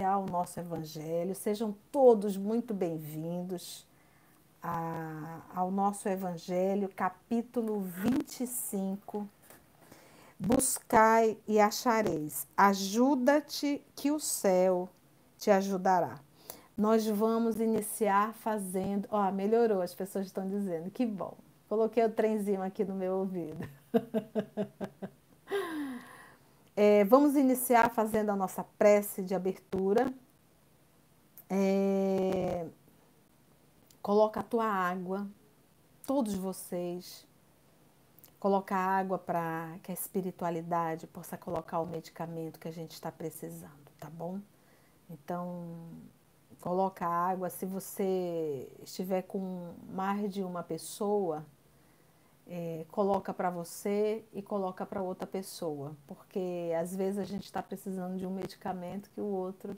vamos iniciar o nosso Evangelho. Sejam todos muito bem-vindos ao nosso Evangelho, capítulo 25. Buscai e achareis, ajuda-te que o céu te ajudará. Nós vamos iniciar fazendo. Ó, oh, melhorou, as pessoas estão dizendo, que bom. Coloquei o trenzinho aqui no meu ouvido. É, vamos iniciar fazendo a nossa prece de abertura. É, coloca a tua água, todos vocês. Coloca a água para que a espiritualidade possa colocar o medicamento que a gente está precisando, tá bom? Então, coloca a água. Se você estiver com mais de uma pessoa, é, coloca para você e coloca para outra pessoa, porque às vezes a gente está precisando de um medicamento que o outro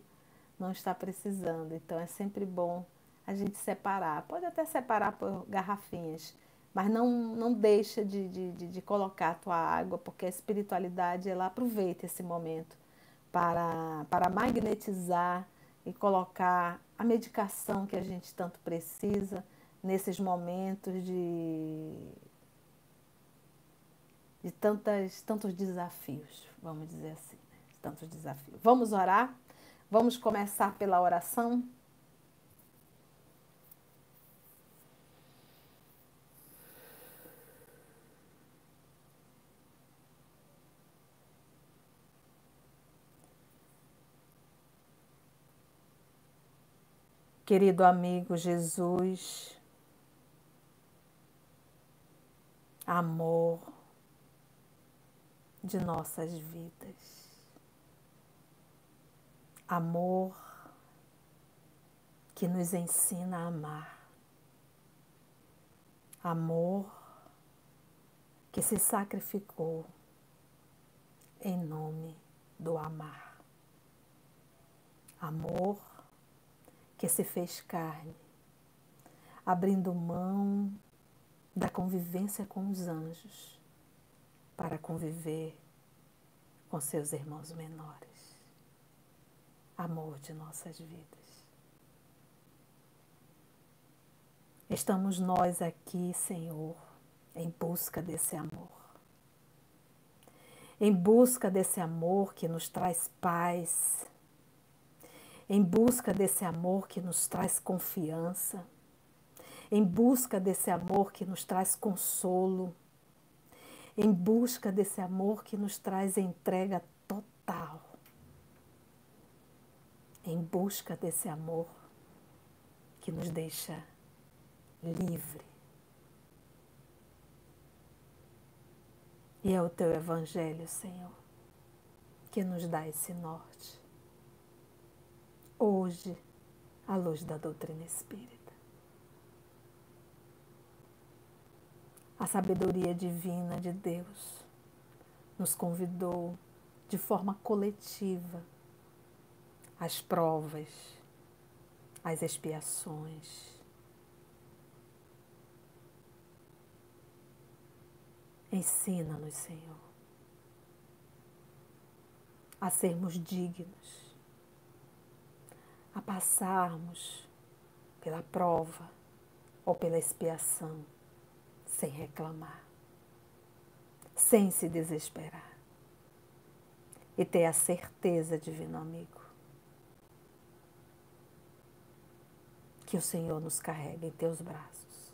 não está precisando. Então é sempre bom a gente separar. Pode até separar por garrafinhas, mas não, não deixa de, de, de, de colocar a tua água, porque a espiritualidade ela aproveita esse momento para, para magnetizar e colocar a medicação que a gente tanto precisa nesses momentos de de tantas, tantos desafios, vamos dizer assim, né? tantos desafios. Vamos orar? Vamos começar pela oração? Querido amigo Jesus, amor, de nossas vidas. Amor que nos ensina a amar. Amor que se sacrificou em nome do amar. Amor que se fez carne, abrindo mão da convivência com os anjos para conviver com seus irmãos menores. Amor de nossas vidas. Estamos nós aqui, Senhor, em busca desse amor. Em busca desse amor que nos traz paz. Em busca desse amor que nos traz confiança. Em busca desse amor que nos traz consolo em busca desse amor que nos traz entrega total, em busca desse amor que nos deixa livre. E é o teu Evangelho, Senhor, que nos dá esse norte. Hoje, à luz da doutrina espírita. A sabedoria divina de Deus nos convidou de forma coletiva às provas, às expiações. Ensina-nos, Senhor, a sermos dignos, a passarmos pela prova ou pela expiação sem reclamar, sem se desesperar. E ter a certeza, divino amigo, que o Senhor nos carrega em teus braços.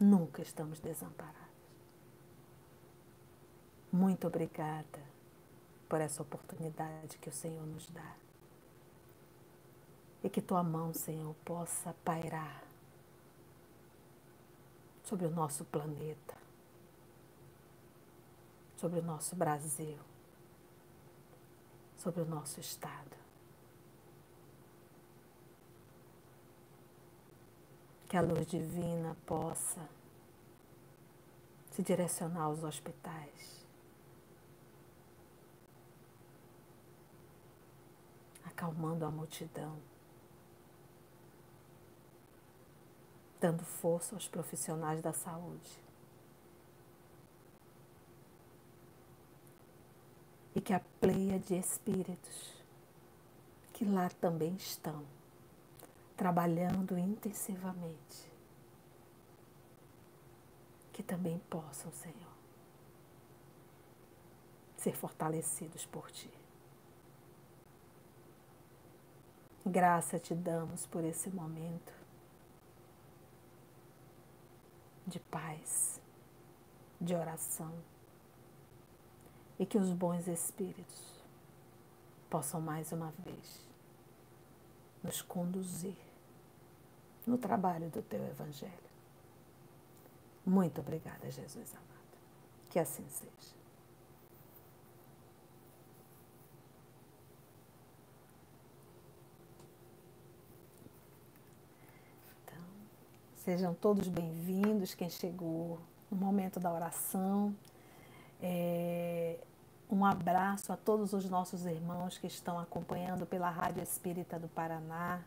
Nunca estamos desamparados. Muito obrigada por essa oportunidade que o Senhor nos dá. E que tua mão, Senhor, possa pairar sobre o nosso planeta, sobre o nosso Brasil, sobre o nosso Estado. Que a luz divina possa se direcionar aos hospitais, acalmando a multidão. Dando força aos profissionais da saúde. E que a pleia de espíritos que lá também estão, trabalhando intensivamente, que também possam, Senhor, ser fortalecidos por Ti. Graça te damos por esse momento de paz, de oração e que os bons espíritos possam mais uma vez nos conduzir no trabalho do teu Evangelho. Muito obrigada, Jesus amado. Que assim seja. Sejam todos bem-vindos, quem chegou no momento da oração. É, um abraço a todos os nossos irmãos que estão acompanhando pela Rádio Espírita do Paraná.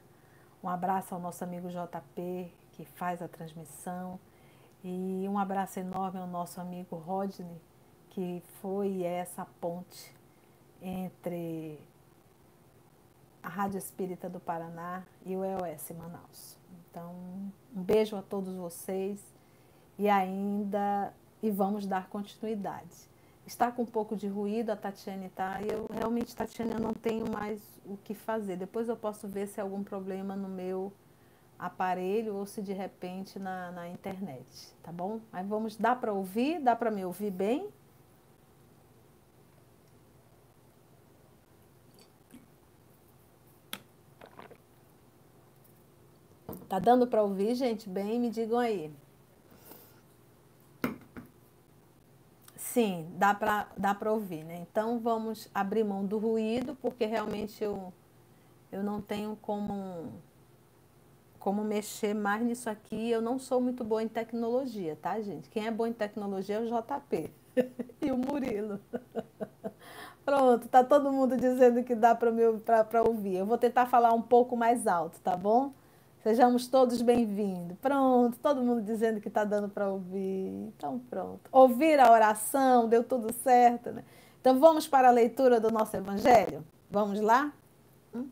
Um abraço ao nosso amigo JP, que faz a transmissão. E um abraço enorme ao nosso amigo Rodney, que foi essa ponte entre a Rádio Espírita do Paraná e o EOS Manaus. Então, um beijo a todos vocês e ainda e vamos dar continuidade. Está com um pouco de ruído, a Tatiane. E eu realmente, Tatiane, eu não tenho mais o que fazer. Depois eu posso ver se há algum problema no meu aparelho ou se de repente na, na internet, tá bom? Mas vamos, dá para ouvir? Dá para me ouvir bem? Tá dando para ouvir, gente? Bem, me digam aí. Sim, dá para dá ouvir, né? Então vamos abrir mão do ruído, porque realmente eu, eu não tenho como, como mexer mais nisso aqui. Eu não sou muito boa em tecnologia, tá, gente? Quem é bom em tecnologia é o JP e o Murilo. Pronto, tá todo mundo dizendo que dá para ouvir. Eu vou tentar falar um pouco mais alto, tá bom? Sejamos todos bem-vindos. Pronto, todo mundo dizendo que está dando para ouvir. Então, pronto. Ouvir a oração, deu tudo certo, né? Então, vamos para a leitura do nosso Evangelho? Vamos lá? Hum?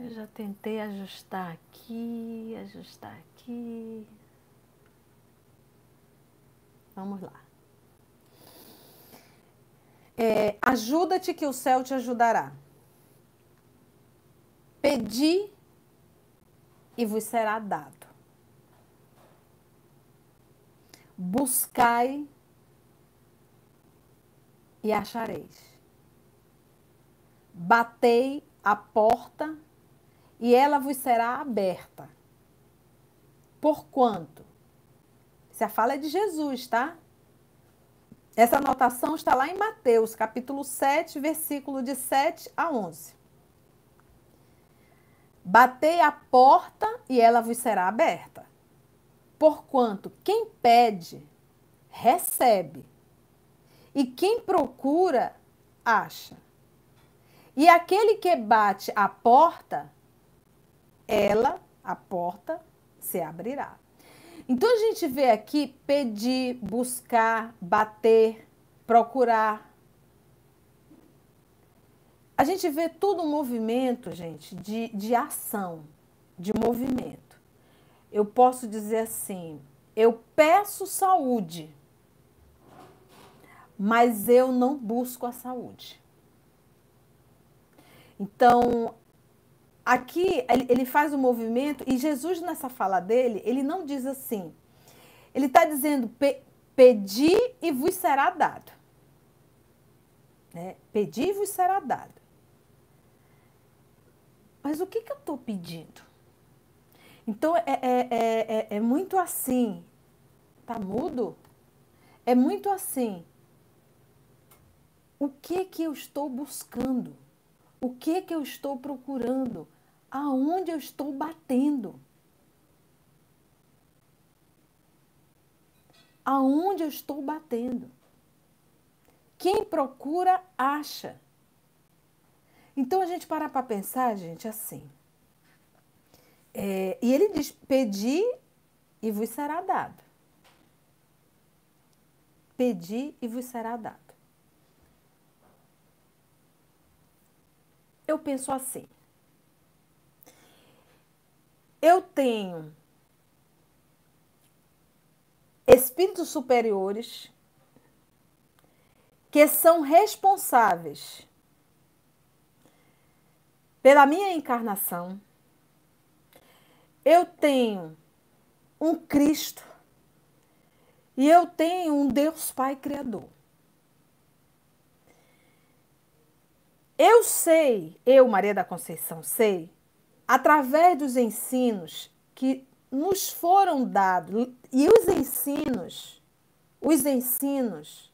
Eu já tentei ajustar aqui, ajustar aqui. Vamos lá. É, Ajuda-te que o céu te ajudará. Pedi e vos será dado. Buscai e achareis. Batei a porta e ela vos será aberta. Porquanto? Essa fala é de Jesus, tá? Essa anotação está lá em Mateus, capítulo 7, versículo de 7 a 11. Batei a porta e ela vos será aberta. Porquanto quem pede, recebe. E quem procura, acha. E aquele que bate a porta, ela, a porta, se abrirá. Então a gente vê aqui pedir, buscar, bater, procurar. A gente vê todo um movimento, gente, de, de ação, de movimento. Eu posso dizer assim: eu peço saúde, mas eu não busco a saúde. Então, aqui ele faz o um movimento e Jesus nessa fala dele, ele não diz assim. Ele está dizendo, pedi e vos será dado. Né? Pedi e vos será dado. Mas o que, que eu estou pedindo? Então é, é, é, é, muito assim. Tá mudo? É muito assim. O que que eu estou buscando? O que que eu estou procurando? Aonde eu estou batendo. Aonde eu estou batendo. Quem procura, acha. Então a gente para para pensar, gente, assim. É, e ele diz: Pedi e vos será dado. Pedi e vos será dado. Eu penso assim. Eu tenho espíritos superiores que são responsáveis pela minha encarnação. Eu tenho um Cristo e eu tenho um Deus Pai Criador. Eu sei, eu, Maria da Conceição, sei, através dos ensinos que nos foram dados, e os ensinos, os ensinos,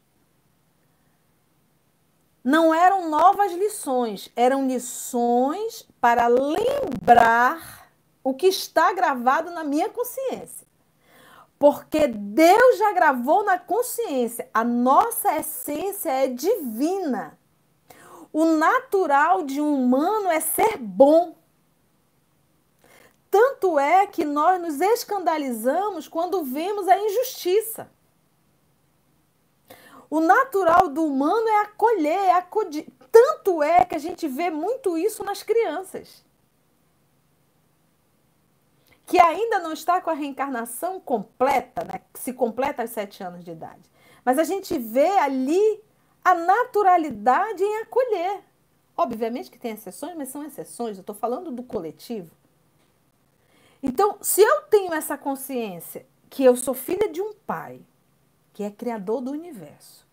não eram novas lições, eram lições para lembrar o que está gravado na minha consciência. Porque Deus já gravou na consciência, a nossa essência é divina. O natural de um humano é ser bom. Tanto é que nós nos escandalizamos quando vemos a injustiça. O natural do humano é acolher, é acudir. Tanto é que a gente vê muito isso nas crianças. Que ainda não está com a reencarnação completa, né? que se completa aos sete anos de idade. Mas a gente vê ali a naturalidade em acolher. Obviamente que tem exceções, mas são exceções, eu estou falando do coletivo. Então, se eu tenho essa consciência que eu sou filha de um pai, que é criador do universo,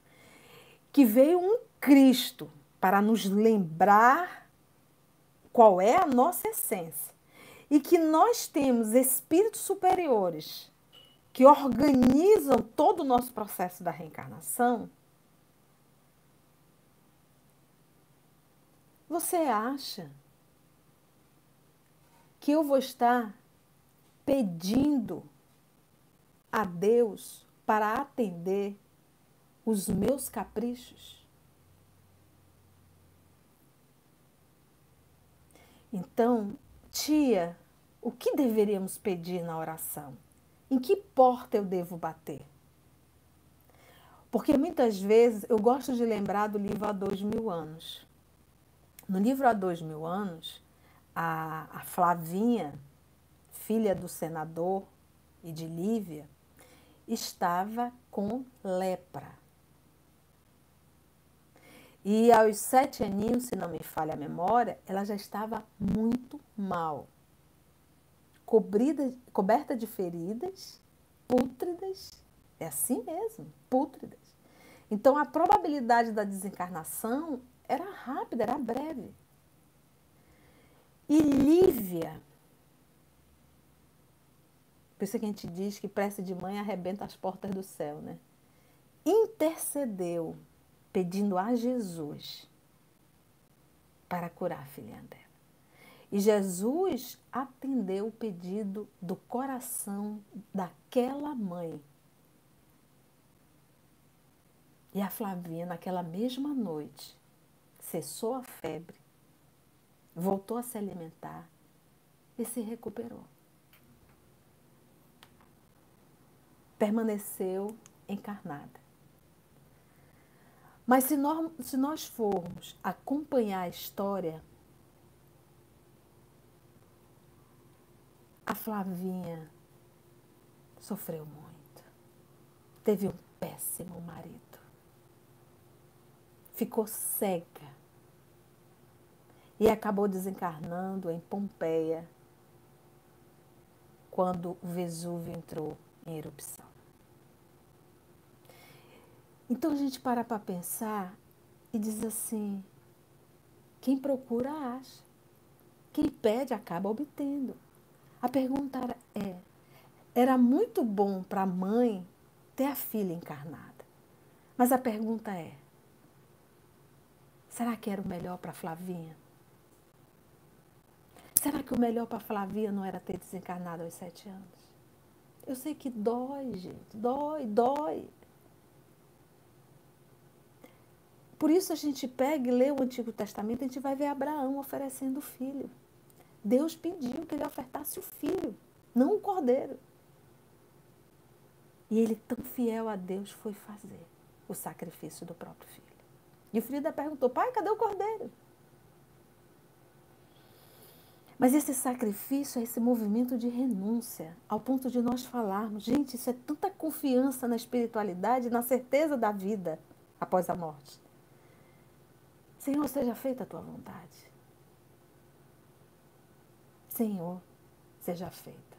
que veio um Cristo para nos lembrar qual é a nossa essência, e que nós temos espíritos superiores que organizam todo o nosso processo da reencarnação, Você acha que eu vou estar pedindo a Deus para atender os meus caprichos? Então, tia, o que deveríamos pedir na oração? Em que porta eu devo bater? Porque muitas vezes eu gosto de lembrar do livro Há Dois Mil Anos. No livro Há Dois Mil Anos, a, a Flavinha, filha do senador e de Lívia, estava com lepra. E aos sete aninhos, se não me falha a memória, ela já estava muito mal. Cobrida, coberta de feridas, pútridas, é assim mesmo, pútridas. Então a probabilidade da desencarnação era rápida, era breve. E Lívia, por isso que a gente diz que prece de mãe arrebenta as portas do céu, né? Intercedeu, pedindo a Jesus para curar a filha dela. E Jesus atendeu o pedido do coração daquela mãe. E a Flavinha, naquela mesma noite, cessou a febre, voltou a se alimentar e se recuperou. Permaneceu encarnada. Mas se nós, se nós formos acompanhar a história, a Flavinha sofreu muito. Teve um péssimo marido. Ficou cega e acabou desencarnando em Pompeia quando o Vesúvio entrou em erupção. Então a gente para para pensar e diz assim: quem procura acha, quem pede acaba obtendo. A pergunta é: era muito bom para a mãe ter a filha encarnada, mas a pergunta é: será que era o melhor para Flavinha? Será que o melhor para Flavia não era ter desencarnado aos sete anos? Eu sei que dói, gente. Dói, dói. Por isso a gente pega e lê o Antigo Testamento, a gente vai ver Abraão oferecendo o filho. Deus pediu que ele ofertasse o filho, não o cordeiro. E ele, tão fiel a Deus, foi fazer. o sacrifício do próprio filho. E o filho ainda perguntou: pai, cadê o cordeiro? Mas esse sacrifício é esse movimento de renúncia, ao ponto de nós falarmos, gente, isso é tanta confiança na espiritualidade, na certeza da vida após a morte. Senhor, seja feita a tua vontade. Senhor, seja feita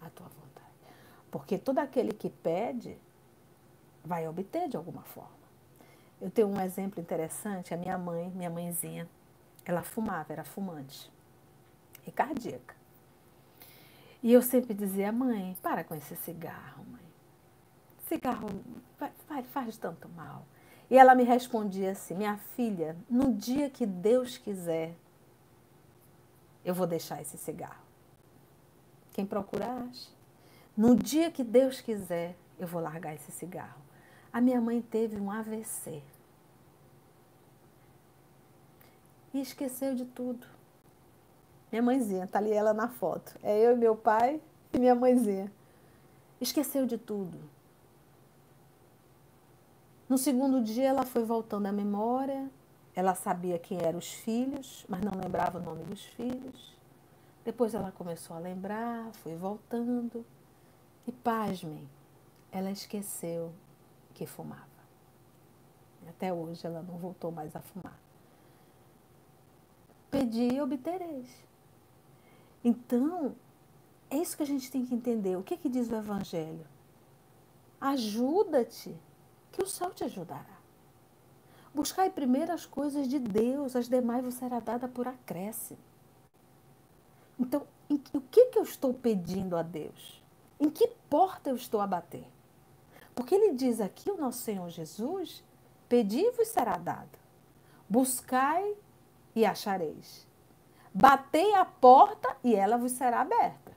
a tua vontade. Porque todo aquele que pede vai obter de alguma forma. Eu tenho um exemplo interessante, a minha mãe, minha mãezinha, ela fumava, era fumante e cardíaca. E eu sempre dizia, mãe, para com esse cigarro, mãe. Cigarro faz, faz tanto mal. E ela me respondia assim: Minha filha, no dia que Deus quiser, eu vou deixar esse cigarro. Quem procura acha. No dia que Deus quiser, eu vou largar esse cigarro. A minha mãe teve um AVC. E esqueceu de tudo. Minha mãezinha, tá ali ela na foto. É eu e meu pai e minha mãezinha. Esqueceu de tudo. No segundo dia, ela foi voltando à memória. Ela sabia quem eram os filhos, mas não lembrava o nome dos filhos. Depois ela começou a lembrar, foi voltando. E pasmem, ela esqueceu que fumava. Até hoje ela não voltou mais a fumar. Pedi e obtereis. Então, é isso que a gente tem que entender. O que, que diz o Evangelho? Ajuda-te que o céu te ajudará. Buscai primeiro as coisas de Deus, as demais vos será dada por acréscimo. Então, o que, que eu estou pedindo a Deus? Em que porta eu estou a bater? Porque ele diz aqui, o nosso Senhor Jesus, pedi vos será dado. Buscai e achareis. Batei a porta e ela vos será aberta.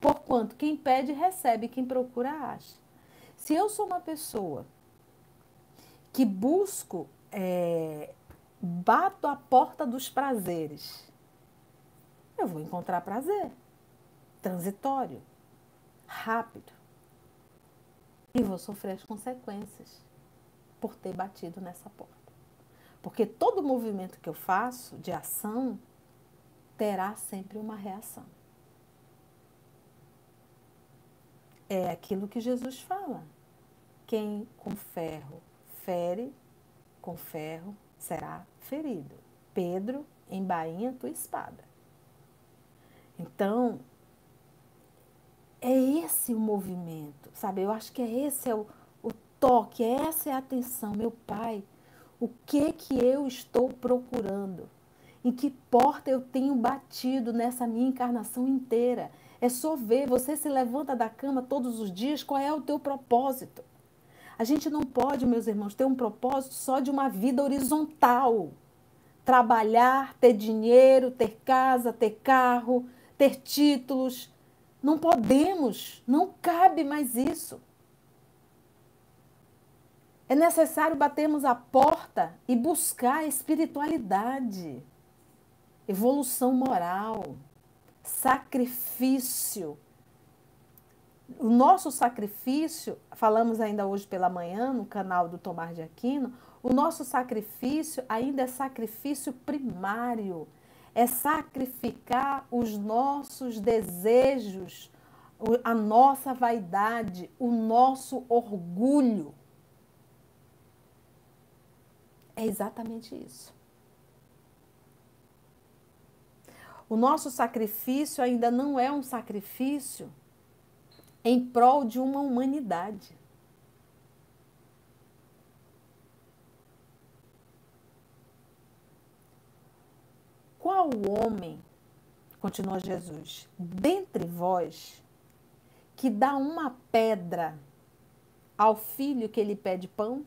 Porquanto quem pede recebe, quem procura acha. Se eu sou uma pessoa que busco, é, bato a porta dos prazeres, eu vou encontrar prazer transitório, rápido. E vou sofrer as consequências por ter batido nessa porta. Porque todo movimento que eu faço de ação terá sempre uma reação. é aquilo que Jesus fala. Quem com ferro fere, com ferro será ferido. Pedro, embainha tua espada. Então, é esse o movimento, sabe? Eu acho que é esse é o, o toque, essa é a atenção. Meu Pai, o que que eu estou procurando? Em que porta eu tenho batido nessa minha encarnação inteira? É só ver, você se levanta da cama todos os dias, qual é o teu propósito? A gente não pode, meus irmãos, ter um propósito só de uma vida horizontal. Trabalhar, ter dinheiro, ter casa, ter carro, ter títulos. Não podemos, não cabe mais isso. É necessário batermos a porta e buscar espiritualidade, evolução moral sacrifício. O nosso sacrifício, falamos ainda hoje pela manhã no canal do Tomar de Aquino, o nosso sacrifício ainda é sacrifício primário. É sacrificar os nossos desejos, a nossa vaidade, o nosso orgulho. É exatamente isso. O nosso sacrifício ainda não é um sacrifício em prol de uma humanidade. Qual homem, continua Jesus, dentre vós, que dá uma pedra ao filho que ele pede pão?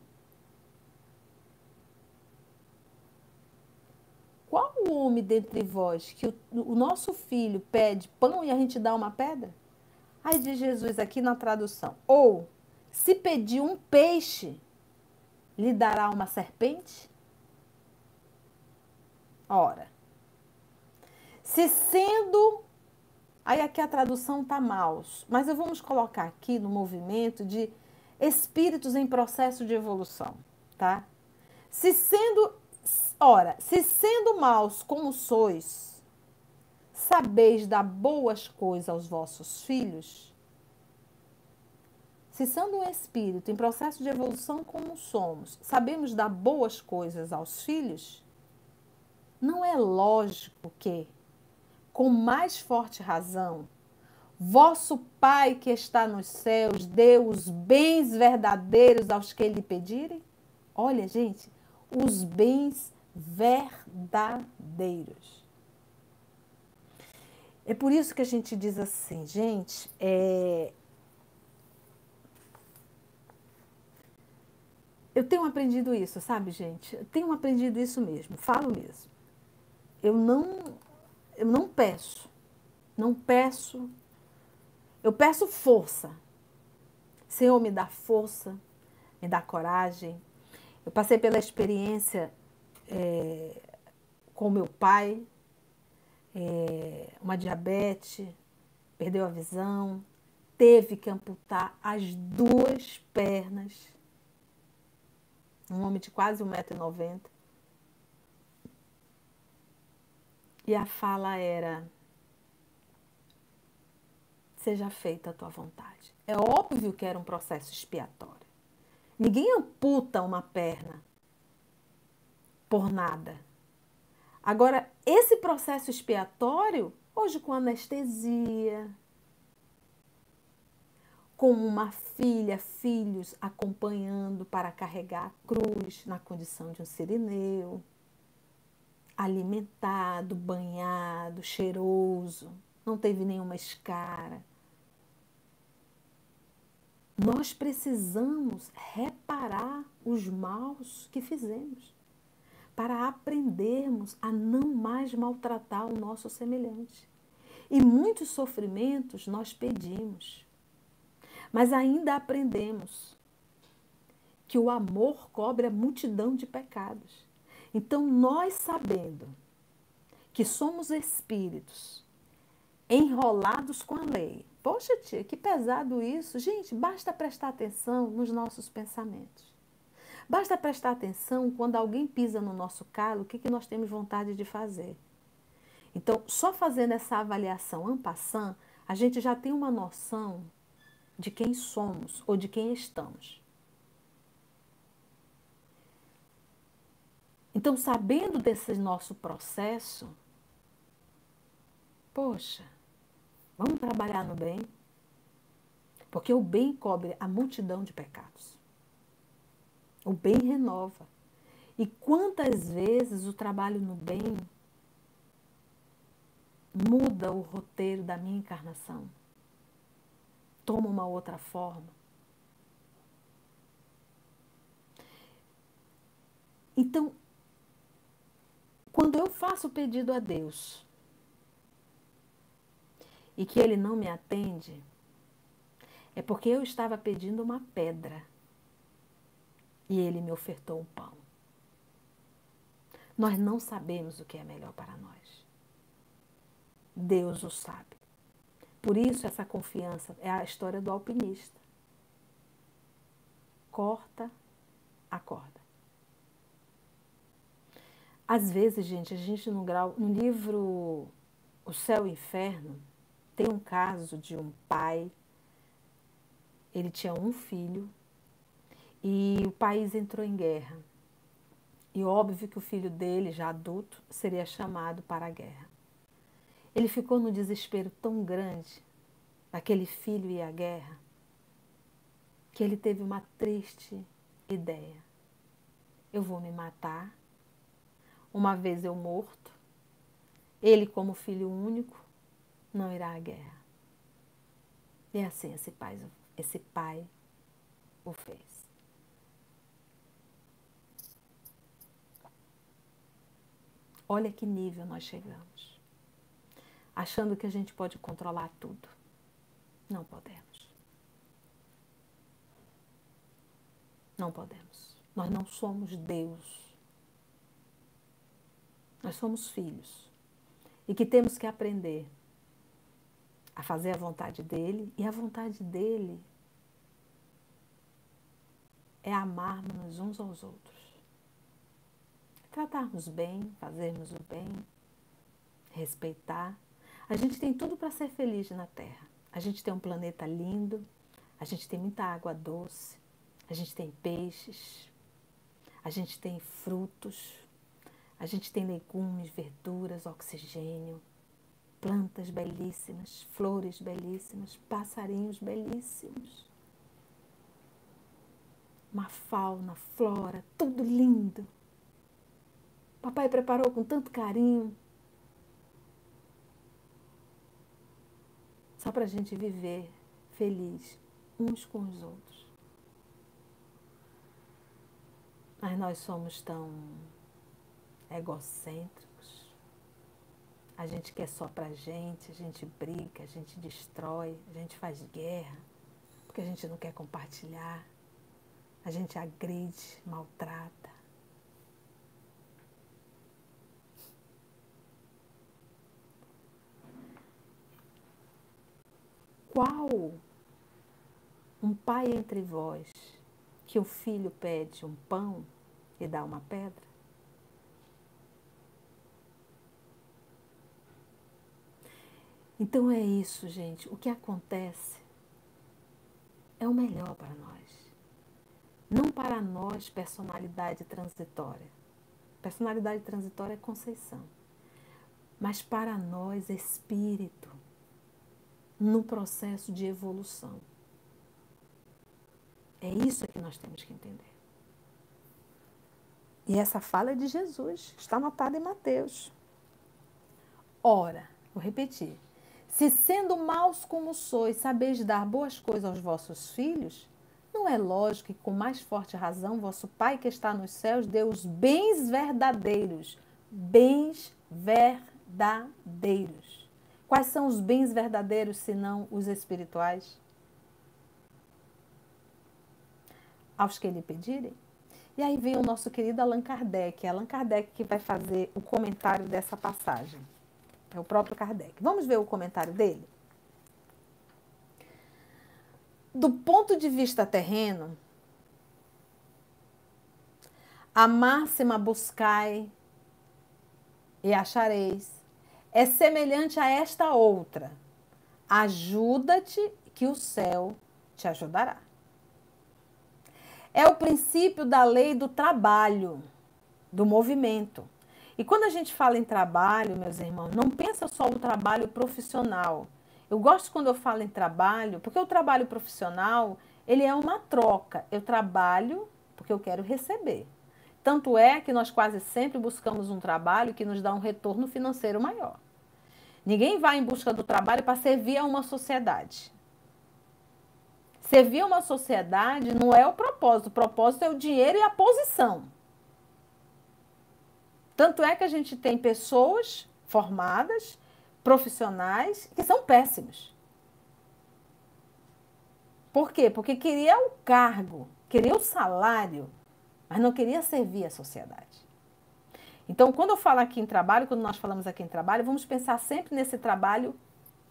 Qual homem dentre vós que o, o nosso filho pede pão e a gente dá uma pedra? Aí diz Jesus aqui na tradução: Ou, se pedir um peixe, lhe dará uma serpente? Ora, se sendo. Aí aqui a tradução está mal, mas eu vamos colocar aqui no movimento de espíritos em processo de evolução, tá? Se sendo, ora, se sendo maus como sois, sabeis dar boas coisas aos vossos filhos, se sendo um espírito em processo de evolução como somos, sabemos dar boas coisas aos filhos, não é lógico que, com mais forte razão, vosso Pai que está nos céus dê os bens verdadeiros aos que lhe pedirem? Olha, gente, os bens verdadeiros. É por isso que a gente diz assim, gente, é... eu tenho aprendido isso, sabe, gente? Eu tenho aprendido isso mesmo, falo mesmo. Eu não, eu não peço, não peço eu peço força. Senhor, me dá força, me dá coragem. Eu passei pela experiência é, com meu pai, é, uma diabetes, perdeu a visão, teve que amputar as duas pernas. Um homem de quase 1,90m. E a fala era: seja feita a tua vontade. É óbvio que era um processo expiatório. Ninguém amputa uma perna por nada. Agora, esse processo expiatório, hoje com anestesia, com uma filha, filhos acompanhando para carregar a cruz na condição de um sirineu, alimentado, banhado, cheiroso, não teve nenhuma escara. Nós precisamos reparar os maus que fizemos para aprendermos a não mais maltratar o nosso semelhante. E muitos sofrimentos nós pedimos, mas ainda aprendemos que o amor cobre a multidão de pecados. Então, nós sabendo que somos espíritos enrolados com a lei, Poxa, tia, que pesado isso. Gente, basta prestar atenção nos nossos pensamentos. Basta prestar atenção quando alguém pisa no nosso calo, o que, que nós temos vontade de fazer. Então, só fazendo essa avaliação passant, a gente já tem uma noção de quem somos ou de quem estamos. Então, sabendo desse nosso processo, poxa, Vamos trabalhar no bem, porque o bem cobre a multidão de pecados. O bem renova. E quantas vezes o trabalho no bem muda o roteiro da minha encarnação? Toma uma outra forma. Então, quando eu faço o pedido a Deus e que ele não me atende, é porque eu estava pedindo uma pedra e ele me ofertou um pão. Nós não sabemos o que é melhor para nós. Deus o sabe. Por isso, essa confiança é a história do alpinista. Corta a corda. Às vezes, gente, a gente no grau, no livro O Céu e o Inferno, tem um caso de um pai, ele tinha um filho e o país entrou em guerra. E óbvio que o filho dele, já adulto, seria chamado para a guerra. Ele ficou no desespero tão grande daquele filho e a guerra que ele teve uma triste ideia. Eu vou me matar, uma vez eu morto, ele como filho único, não irá à guerra. E assim esse pai, esse pai o fez. Olha que nível nós chegamos. Achando que a gente pode controlar tudo. Não podemos. Não podemos. Nós não somos Deus. Nós somos filhos. E que temos que aprender a fazer a vontade dele, e a vontade dele é amarmos uns aos outros. Tratarmos bem, fazermos o bem, respeitar. A gente tem tudo para ser feliz na Terra. A gente tem um planeta lindo, a gente tem muita água doce, a gente tem peixes, a gente tem frutos, a gente tem legumes, verduras, oxigênio, plantas belíssimas, flores belíssimas, passarinhos belíssimos. Uma fauna, flora, tudo lindo. Papai preparou com tanto carinho. Só para a gente viver feliz uns com os outros. Mas nós somos tão egocêntricos. A gente quer só pra gente, a gente briga, a gente destrói, a gente faz guerra, porque a gente não quer compartilhar. A gente agride, maltrata. Qual um pai entre vós que o filho pede um pão e dá uma pedra? Então é isso, gente. O que acontece é o melhor para nós. Não para nós, personalidade transitória. Personalidade transitória é Conceição. Mas para nós, espírito, no processo de evolução. É isso que nós temos que entender. E essa fala é de Jesus, está anotada em Mateus. Ora, vou repetir. Se sendo maus como sois, sabeis dar boas coisas aos vossos filhos, não é lógico que, com mais forte razão, vosso Pai que está nos céus dê os bens verdadeiros. Bens verdadeiros. Quais são os bens verdadeiros, senão os espirituais? Aos que lhe pedirem? E aí vem o nosso querido Allan Kardec. É Allan Kardec que vai fazer o comentário dessa passagem. É o próprio Kardec. Vamos ver o comentário dele? Do ponto de vista terreno, a máxima buscai e achareis é semelhante a esta outra: ajuda-te que o céu te ajudará é o princípio da lei do trabalho, do movimento. E quando a gente fala em trabalho, meus irmãos, não pensa só o trabalho profissional. Eu gosto quando eu falo em trabalho, porque o trabalho profissional, ele é uma troca. Eu trabalho porque eu quero receber. Tanto é que nós quase sempre buscamos um trabalho que nos dá um retorno financeiro maior. Ninguém vai em busca do trabalho para servir a uma sociedade. Servir uma sociedade não é o propósito, o propósito é o dinheiro e a posição. Tanto é que a gente tem pessoas formadas, profissionais, que são péssimos. Por quê? Porque queria o cargo, queria o salário, mas não queria servir a sociedade. Então, quando eu falo aqui em trabalho, quando nós falamos aqui em trabalho, vamos pensar sempre nesse trabalho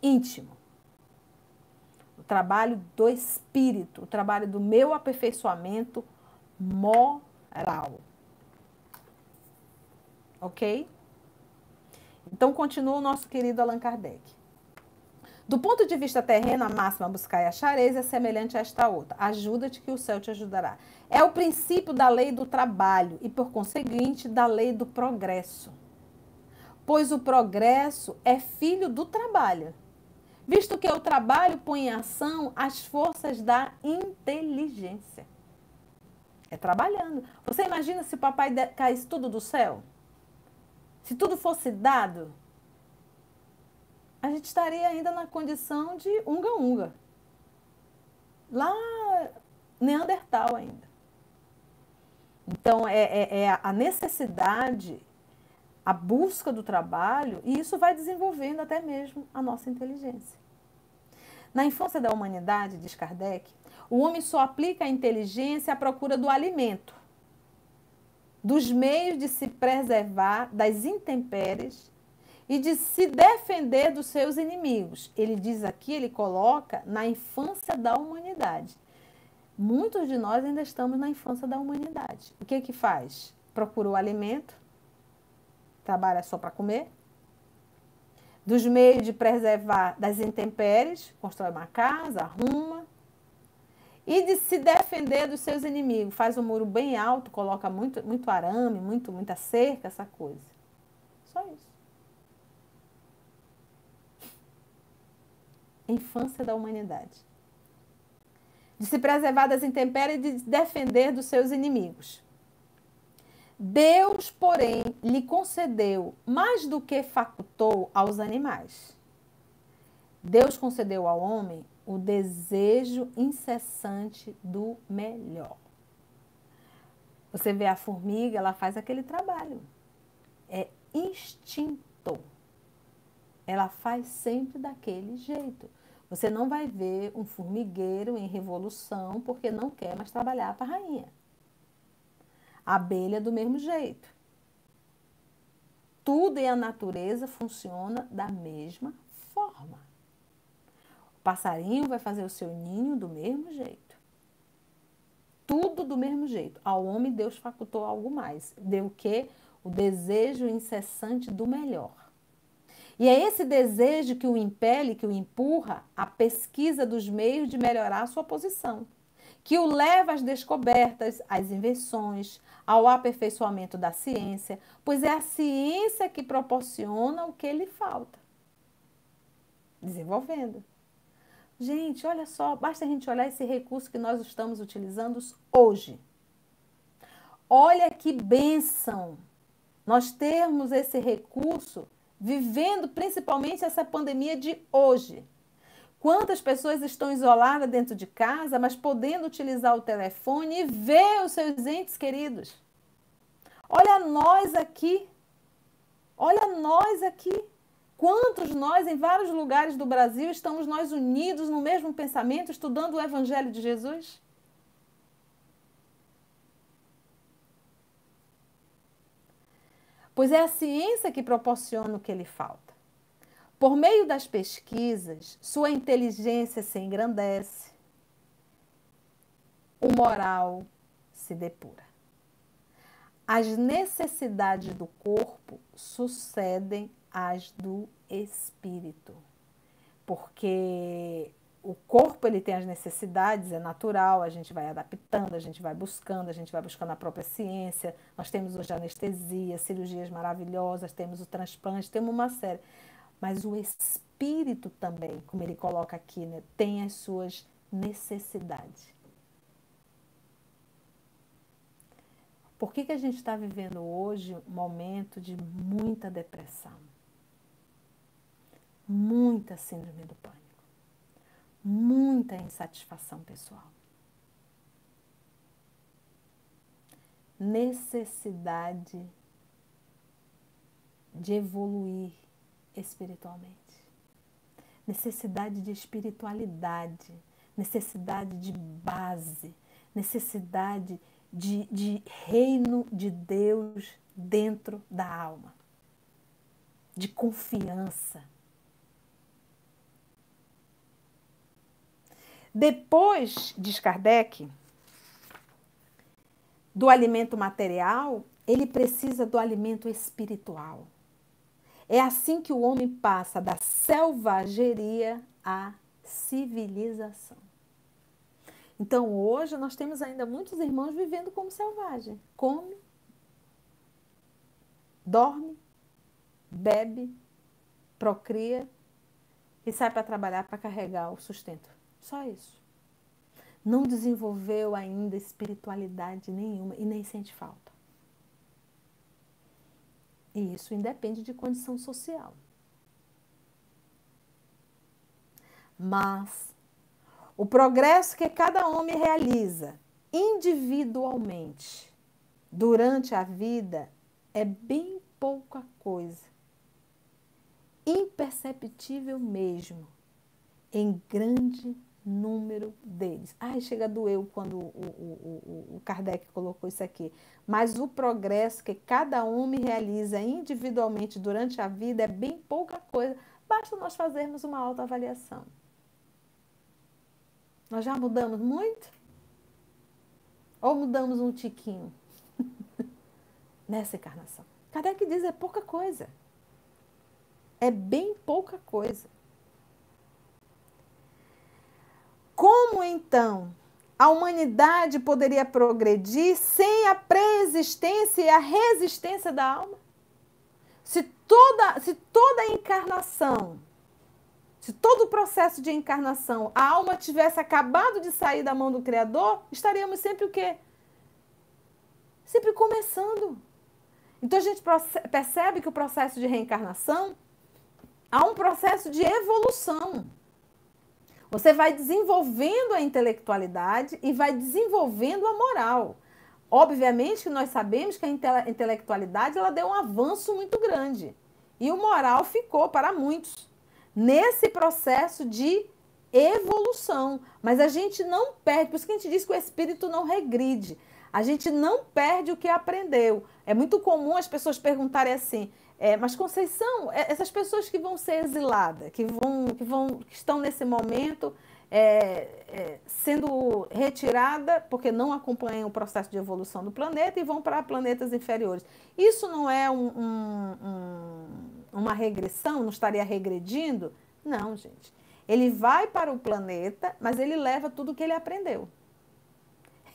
íntimo trabalho do espírito, o trabalho do meu aperfeiçoamento moral. Ok? Então, continua o nosso querido Allan Kardec. Do ponto de vista terreno, a máxima buscar e achareis é semelhante a esta outra. Ajuda-te que o céu te ajudará. É o princípio da lei do trabalho e, por conseguinte, da lei do progresso. Pois o progresso é filho do trabalho visto que o trabalho põe em ação as forças da inteligência. É trabalhando. Você imagina se o papai caísse tudo do céu? Se tudo fosse dado, a gente estaria ainda na condição de unga-unga. Lá, Neandertal ainda. Então, é, é, é a necessidade a busca do trabalho, e isso vai desenvolvendo até mesmo a nossa inteligência. Na infância da humanidade, diz Kardec, o homem só aplica a inteligência à procura do alimento, dos meios de se preservar das intempéries e de se defender dos seus inimigos. Ele diz aqui, ele coloca na infância da humanidade. Muitos de nós ainda estamos na infância da humanidade. O que que faz? Procura o alimento, trabalha só para comer, dos meios de preservar das intempéries, constrói uma casa, arruma, e de se defender dos seus inimigos. Faz um muro bem alto, coloca muito, muito arame, muito, muita cerca, essa coisa. Só isso. Infância da humanidade. De se preservar das intempéries e de defender dos seus inimigos. Deus, porém, lhe concedeu mais do que facultou aos animais. Deus concedeu ao homem o desejo incessante do melhor. Você vê a formiga, ela faz aquele trabalho. É instinto. Ela faz sempre daquele jeito. Você não vai ver um formigueiro em revolução porque não quer mais trabalhar para a rainha. Abelha do mesmo jeito. Tudo em a natureza funciona da mesma forma passarinho vai fazer o seu ninho do mesmo jeito. Tudo do mesmo jeito. Ao homem Deus facultou algo mais. Deu o quê? O desejo incessante do melhor. E é esse desejo que o impele, que o empurra à pesquisa dos meios de melhorar a sua posição, que o leva às descobertas, às invenções, ao aperfeiçoamento da ciência, pois é a ciência que proporciona o que lhe falta. Desenvolvendo. Gente, olha só, basta a gente olhar esse recurso que nós estamos utilizando hoje. Olha que bênção nós termos esse recurso vivendo principalmente essa pandemia de hoje. Quantas pessoas estão isoladas dentro de casa, mas podendo utilizar o telefone e ver os seus entes queridos? Olha nós aqui. Olha nós aqui. Quantos nós, em vários lugares do Brasil, estamos nós unidos no mesmo pensamento, estudando o Evangelho de Jesus? Pois é a ciência que proporciona o que lhe falta. Por meio das pesquisas, sua inteligência se engrandece, o moral se depura. As necessidades do corpo sucedem as do espírito. Porque o corpo ele tem as necessidades, é natural, a gente vai adaptando, a gente vai buscando, a gente vai buscando a própria ciência. Nós temos hoje anestesia, cirurgias maravilhosas, temos o transplante, temos uma série. Mas o espírito também, como ele coloca aqui, né, tem as suas necessidades. Por que, que a gente está vivendo hoje um momento de muita depressão? muita síndrome do pânico, muita insatisfação pessoal. Necessidade de evoluir espiritualmente, necessidade de espiritualidade, necessidade de base, necessidade de, de reino de Deus dentro da alma, de confiança Depois, diz Kardec, do alimento material, ele precisa do alimento espiritual. É assim que o homem passa da selvageria à civilização. Então, hoje, nós temos ainda muitos irmãos vivendo como selvagem. Come, dorme, bebe, procria e sai para trabalhar para carregar o sustento. Só isso. Não desenvolveu ainda espiritualidade nenhuma e nem sente falta. E isso independe de condição social. Mas o progresso que cada homem realiza individualmente durante a vida é bem pouca coisa. Imperceptível mesmo, em grande número deles. Ai, chega a doer quando o, o, o, o Kardec colocou isso aqui. Mas o progresso que cada homem realiza individualmente durante a vida é bem pouca coisa. Basta nós fazermos uma autoavaliação. Nós já mudamos muito? Ou mudamos um tiquinho nessa encarnação? Kardec diz é pouca coisa. É bem pouca coisa. Como então a humanidade poderia progredir sem a preexistência e a resistência da alma? Se toda, se toda encarnação, se todo o processo de encarnação, a alma tivesse acabado de sair da mão do Criador, estaríamos sempre o quê? Sempre começando. Então a gente percebe que o processo de reencarnação há um processo de evolução. Você vai desenvolvendo a intelectualidade e vai desenvolvendo a moral. Obviamente que nós sabemos que a intelectualidade ela deu um avanço muito grande. E o moral ficou para muitos nesse processo de evolução. Mas a gente não perde, por isso que a gente diz que o espírito não regride. A gente não perde o que aprendeu. É muito comum as pessoas perguntarem assim: é, mas Conceição, é, essas pessoas que vão ser exiladas, que vão, que vão, que estão nesse momento é, é, sendo retirada porque não acompanham o processo de evolução do planeta e vão para planetas inferiores. Isso não é um, um, um, uma regressão? Não estaria regredindo? Não, gente. Ele vai para o planeta, mas ele leva tudo o que ele aprendeu.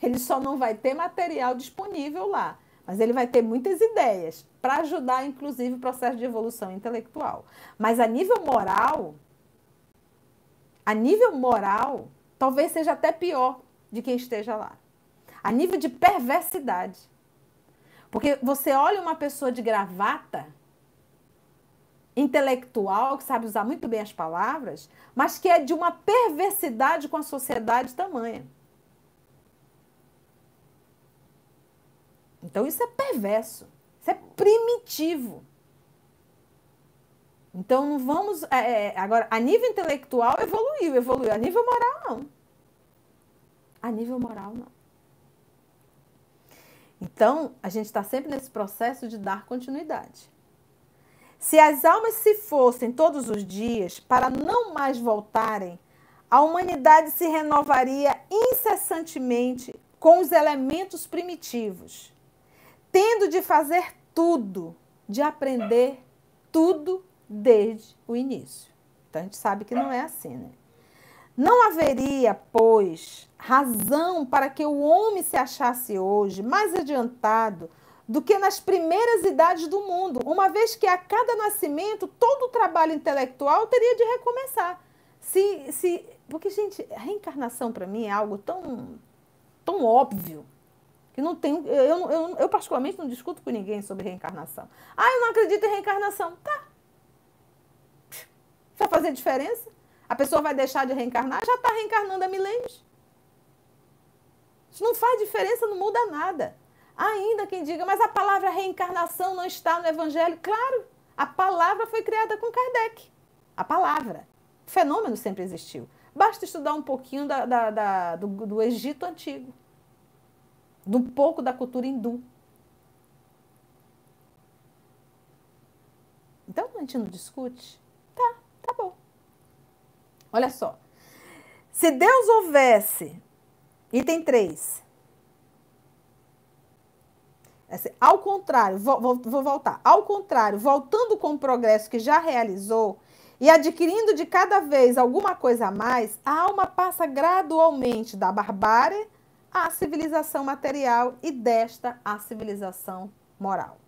Ele só não vai ter material disponível lá mas ele vai ter muitas ideias para ajudar, inclusive, o processo de evolução intelectual. Mas a nível moral, a nível moral, talvez seja até pior de quem esteja lá. A nível de perversidade. Porque você olha uma pessoa de gravata, intelectual, que sabe usar muito bem as palavras, mas que é de uma perversidade com a sociedade tamanha. Então isso é perverso, isso é primitivo. Então não vamos. É, é, agora, a nível intelectual evoluiu, evoluiu. A nível moral, não. A nível moral, não. Então, a gente está sempre nesse processo de dar continuidade. Se as almas se fossem todos os dias para não mais voltarem, a humanidade se renovaria incessantemente com os elementos primitivos tendo de fazer tudo, de aprender tudo desde o início. Então a gente sabe que não é assim, né? Não haveria, pois, razão para que o homem se achasse hoje mais adiantado do que nas primeiras idades do mundo, uma vez que a cada nascimento todo o trabalho intelectual teria de recomeçar. Se, se, porque, gente, reencarnação para mim é algo tão, tão óbvio, não tem. Eu, eu, eu, particularmente, não discuto com ninguém sobre reencarnação. Ah, eu não acredito em reencarnação. Tá. Vai fazer diferença? A pessoa vai deixar de reencarnar? Já está reencarnando há milênios. Isso não faz diferença, não muda nada. Ainda quem diga, mas a palavra reencarnação não está no Evangelho. Claro, a palavra foi criada com Kardec. A palavra. O fenômeno sempre existiu. Basta estudar um pouquinho da, da, da, do, do Egito Antigo de um pouco da cultura hindu. Então a gente não discute? Tá, tá bom. Olha só. Se Deus houvesse, item 3. Assim, ao contrário, vou, vou, vou voltar. Ao contrário, voltando com o progresso que já realizou e adquirindo de cada vez alguma coisa a mais, a alma passa gradualmente da barbárie à civilização material e desta à civilização moral.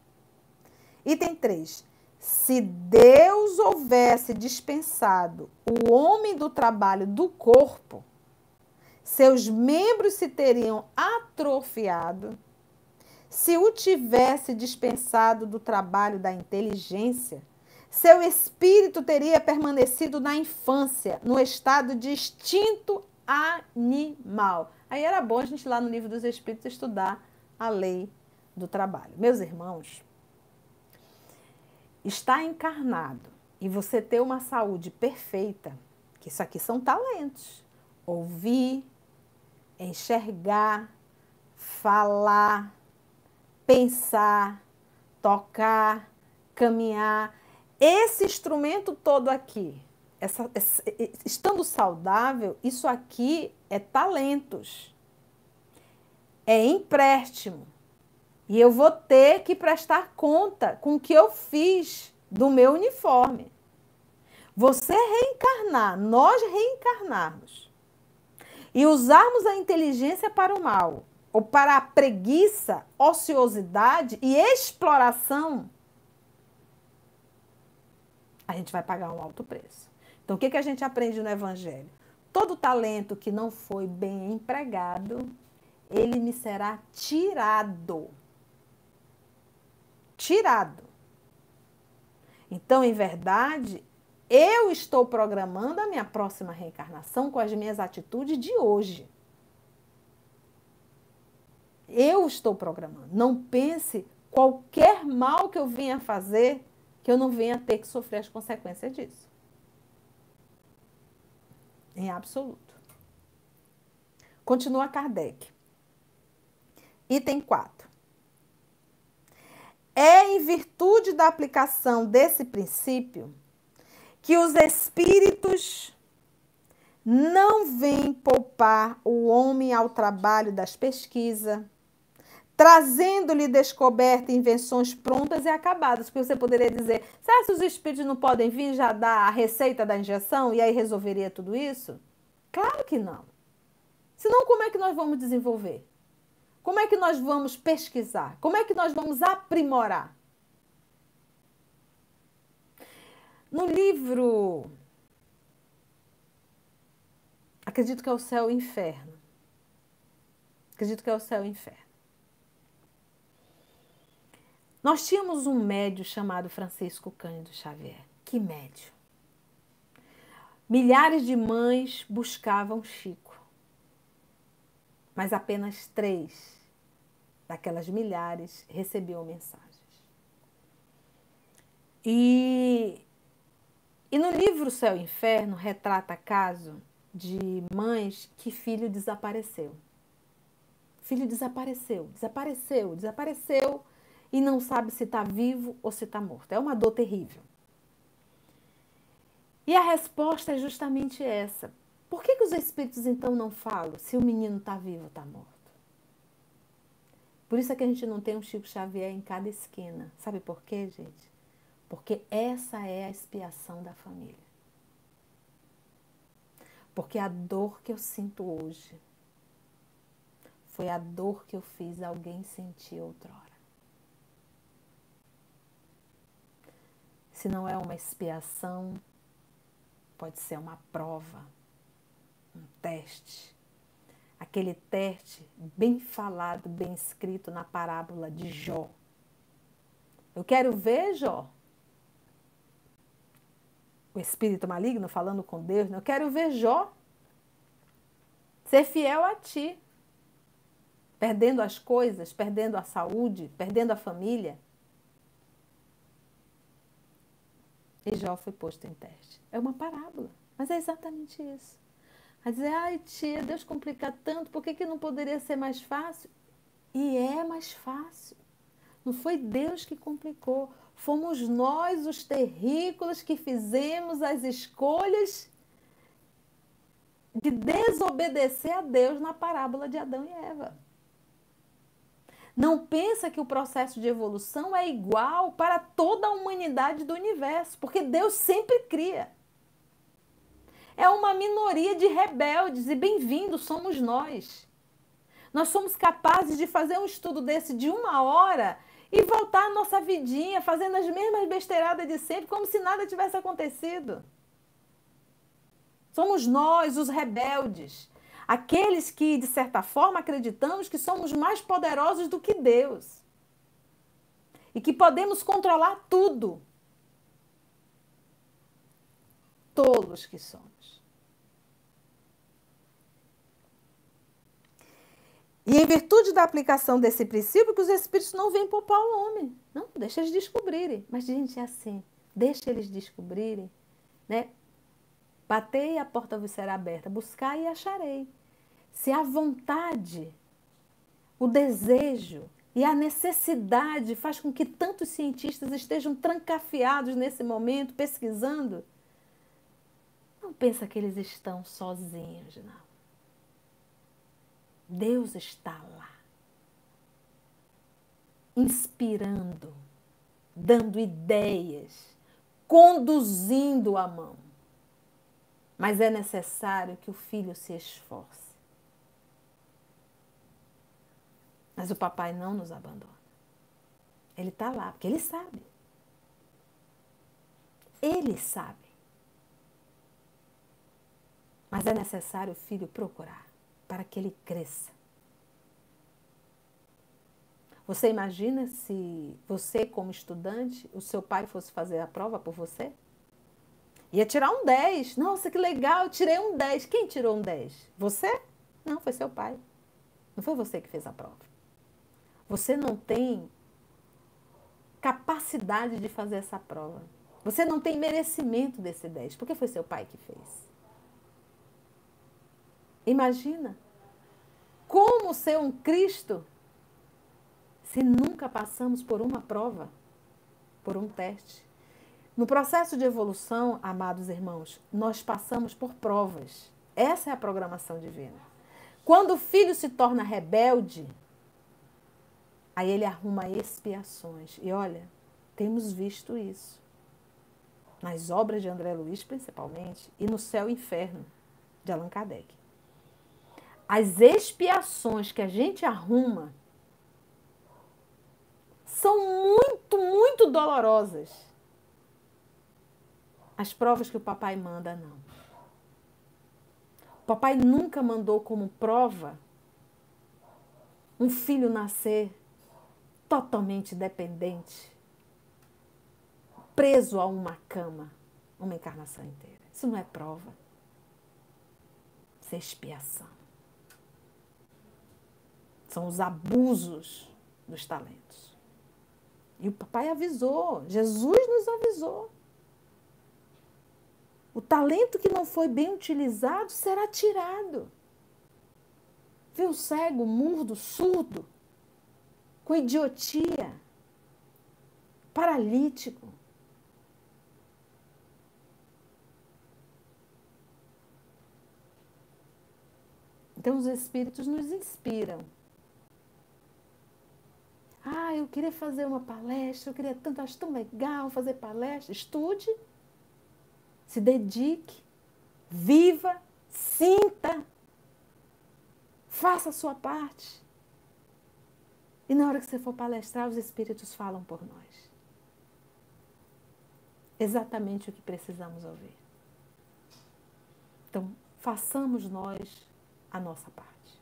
Item 3. Se Deus houvesse dispensado o homem do trabalho do corpo, seus membros se teriam atrofiado. Se o tivesse dispensado do trabalho da inteligência, seu espírito teria permanecido na infância, no estado de instinto animal. Aí era bom a gente lá no livro dos Espíritos estudar a lei do trabalho. Meus irmãos, estar encarnado e você ter uma saúde perfeita, que isso aqui são talentos. Ouvir, enxergar, falar, pensar, tocar, caminhar. Esse instrumento todo aqui, essa, essa, estando saudável, isso aqui é talentos. é empréstimo. E eu vou ter que prestar conta com o que eu fiz do meu uniforme. Você reencarnar, nós reencarnarmos e usarmos a inteligência para o mal ou para a preguiça, ociosidade e exploração, a gente vai pagar um alto preço. Então, o que, que a gente aprende no Evangelho? Todo talento que não foi bem empregado, ele me será tirado. Tirado. Então, em verdade, eu estou programando a minha próxima reencarnação com as minhas atitudes de hoje. Eu estou programando. Não pense qualquer mal que eu venha fazer que eu não venha ter que sofrer as consequências disso. Em absoluto. Continua Kardec. Item 4. É em virtude da aplicação desse princípio que os espíritos não vêm poupar o homem ao trabalho das pesquisas, trazendo-lhe descoberta invenções prontas e acabadas. Porque você poderia dizer, será que os espíritos não podem vir já dar a receita da injeção e aí resolveria tudo isso? Claro que não. Senão, como é que nós vamos desenvolver? Como é que nós vamos pesquisar? Como é que nós vamos aprimorar? No livro. Acredito que é o céu e o inferno. Acredito que é o céu e o inferno. Nós tínhamos um médio chamado Francisco Cândido Xavier. Que médio? Milhares de mães buscavam Chico, mas apenas três daquelas milhares recebiam mensagens. E, e no livro Céu e Inferno retrata caso de mães que filho desapareceu. Filho desapareceu, desapareceu, desapareceu e não sabe se está vivo ou se está morto. É uma dor terrível. E a resposta é justamente essa. Por que, que os espíritos então não falam se o menino está vivo ou está morto? Por isso é que a gente não tem um Chico Xavier em cada esquina. Sabe por quê, gente? Porque essa é a expiação da família. Porque a dor que eu sinto hoje foi a dor que eu fiz alguém sentir outrora. Se não é uma expiação, pode ser uma prova, um teste. Aquele teste bem falado, bem escrito na parábola de Jó. Eu quero ver Jó. O espírito maligno falando com Deus, né? eu quero ver Jó ser fiel a ti, perdendo as coisas, perdendo a saúde, perdendo a família. E Jó foi posto em teste. É uma parábola, mas é exatamente isso. A dizer, ai tia, Deus complica tanto, por que, que não poderia ser mais fácil? E é mais fácil. Não foi Deus que complicou, fomos nós, os terrícolas, que fizemos as escolhas de desobedecer a Deus na parábola de Adão e Eva. Não pensa que o processo de evolução é igual para toda a humanidade do universo, porque Deus sempre cria. É uma minoria de rebeldes e bem-vindos somos nós. Nós somos capazes de fazer um estudo desse de uma hora e voltar à nossa vidinha fazendo as mesmas besteiradas de sempre, como se nada tivesse acontecido. Somos nós, os rebeldes, Aqueles que, de certa forma, acreditamos que somos mais poderosos do que Deus e que podemos controlar tudo. Tolos que somos. E em virtude da aplicação desse princípio, que os espíritos não vêm poupar o homem. Não, deixa eles descobrirem. Mas, gente, é assim. Deixa eles descobrirem, né? Batei e a porta vos será aberta. Buscar e acharei. Se a vontade, o desejo e a necessidade faz com que tantos cientistas estejam trancafiados nesse momento, pesquisando, não pensa que eles estão sozinhos, não. Deus está lá. inspirando, dando ideias, conduzindo a mão. Mas é necessário que o filho se esforce. Mas o papai não nos abandona. Ele está lá, porque ele sabe. Ele sabe. Mas é necessário o filho procurar para que ele cresça. Você imagina se você, como estudante, o seu pai fosse fazer a prova por você? Ia tirar um 10. Nossa, que legal, eu tirei um 10. Quem tirou um 10? Você? Não, foi seu pai. Não foi você que fez a prova. Você não tem capacidade de fazer essa prova. Você não tem merecimento desse 10, porque foi seu pai que fez. Imagina como ser um Cristo se nunca passamos por uma prova, por um teste. No processo de evolução, amados irmãos, nós passamos por provas. Essa é a programação divina. Quando o filho se torna rebelde, aí ele arruma expiações. E olha, temos visto isso. Nas obras de André Luiz, principalmente, e no Céu e Inferno, de Allan Kardec. As expiações que a gente arruma são muito, muito dolorosas. As provas que o papai manda, não. O papai nunca mandou como prova um filho nascer totalmente dependente, preso a uma cama, uma encarnação inteira. Isso não é prova. Isso é expiação. São os abusos dos talentos. E o papai avisou, Jesus nos avisou. O talento que não foi bem utilizado será tirado. Viu o cego, mudo, surdo, com idiotia, paralítico. Então os espíritos nos inspiram ah, eu queria fazer uma palestra, eu queria tanto, acho tão legal fazer palestra. Estude, se dedique, viva, sinta, faça a sua parte. E na hora que você for palestrar, os Espíritos falam por nós. Exatamente o que precisamos ouvir. Então, façamos nós a nossa parte.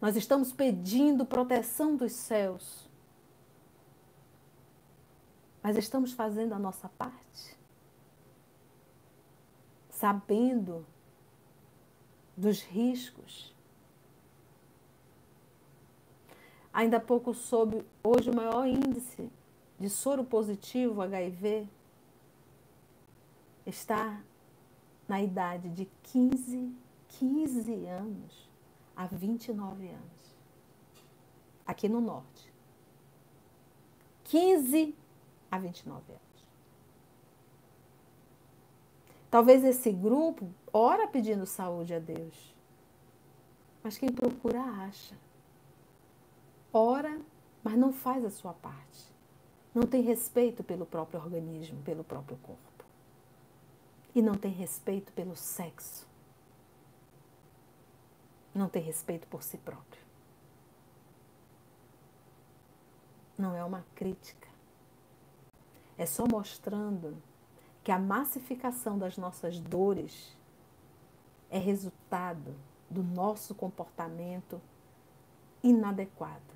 Nós estamos pedindo proteção dos céus. Mas estamos fazendo a nossa parte. Sabendo dos riscos. Ainda há pouco soube, hoje o maior índice de soro positivo HIV está na idade de 15, 15 anos há 29 anos, aqui no norte. 15 a 29 anos. Talvez esse grupo ora pedindo saúde a Deus, mas quem procura acha. Ora, mas não faz a sua parte. Não tem respeito pelo próprio organismo, pelo próprio corpo. E não tem respeito pelo sexo não tem respeito por si próprio. Não é uma crítica. É só mostrando que a massificação das nossas dores é resultado do nosso comportamento inadequado,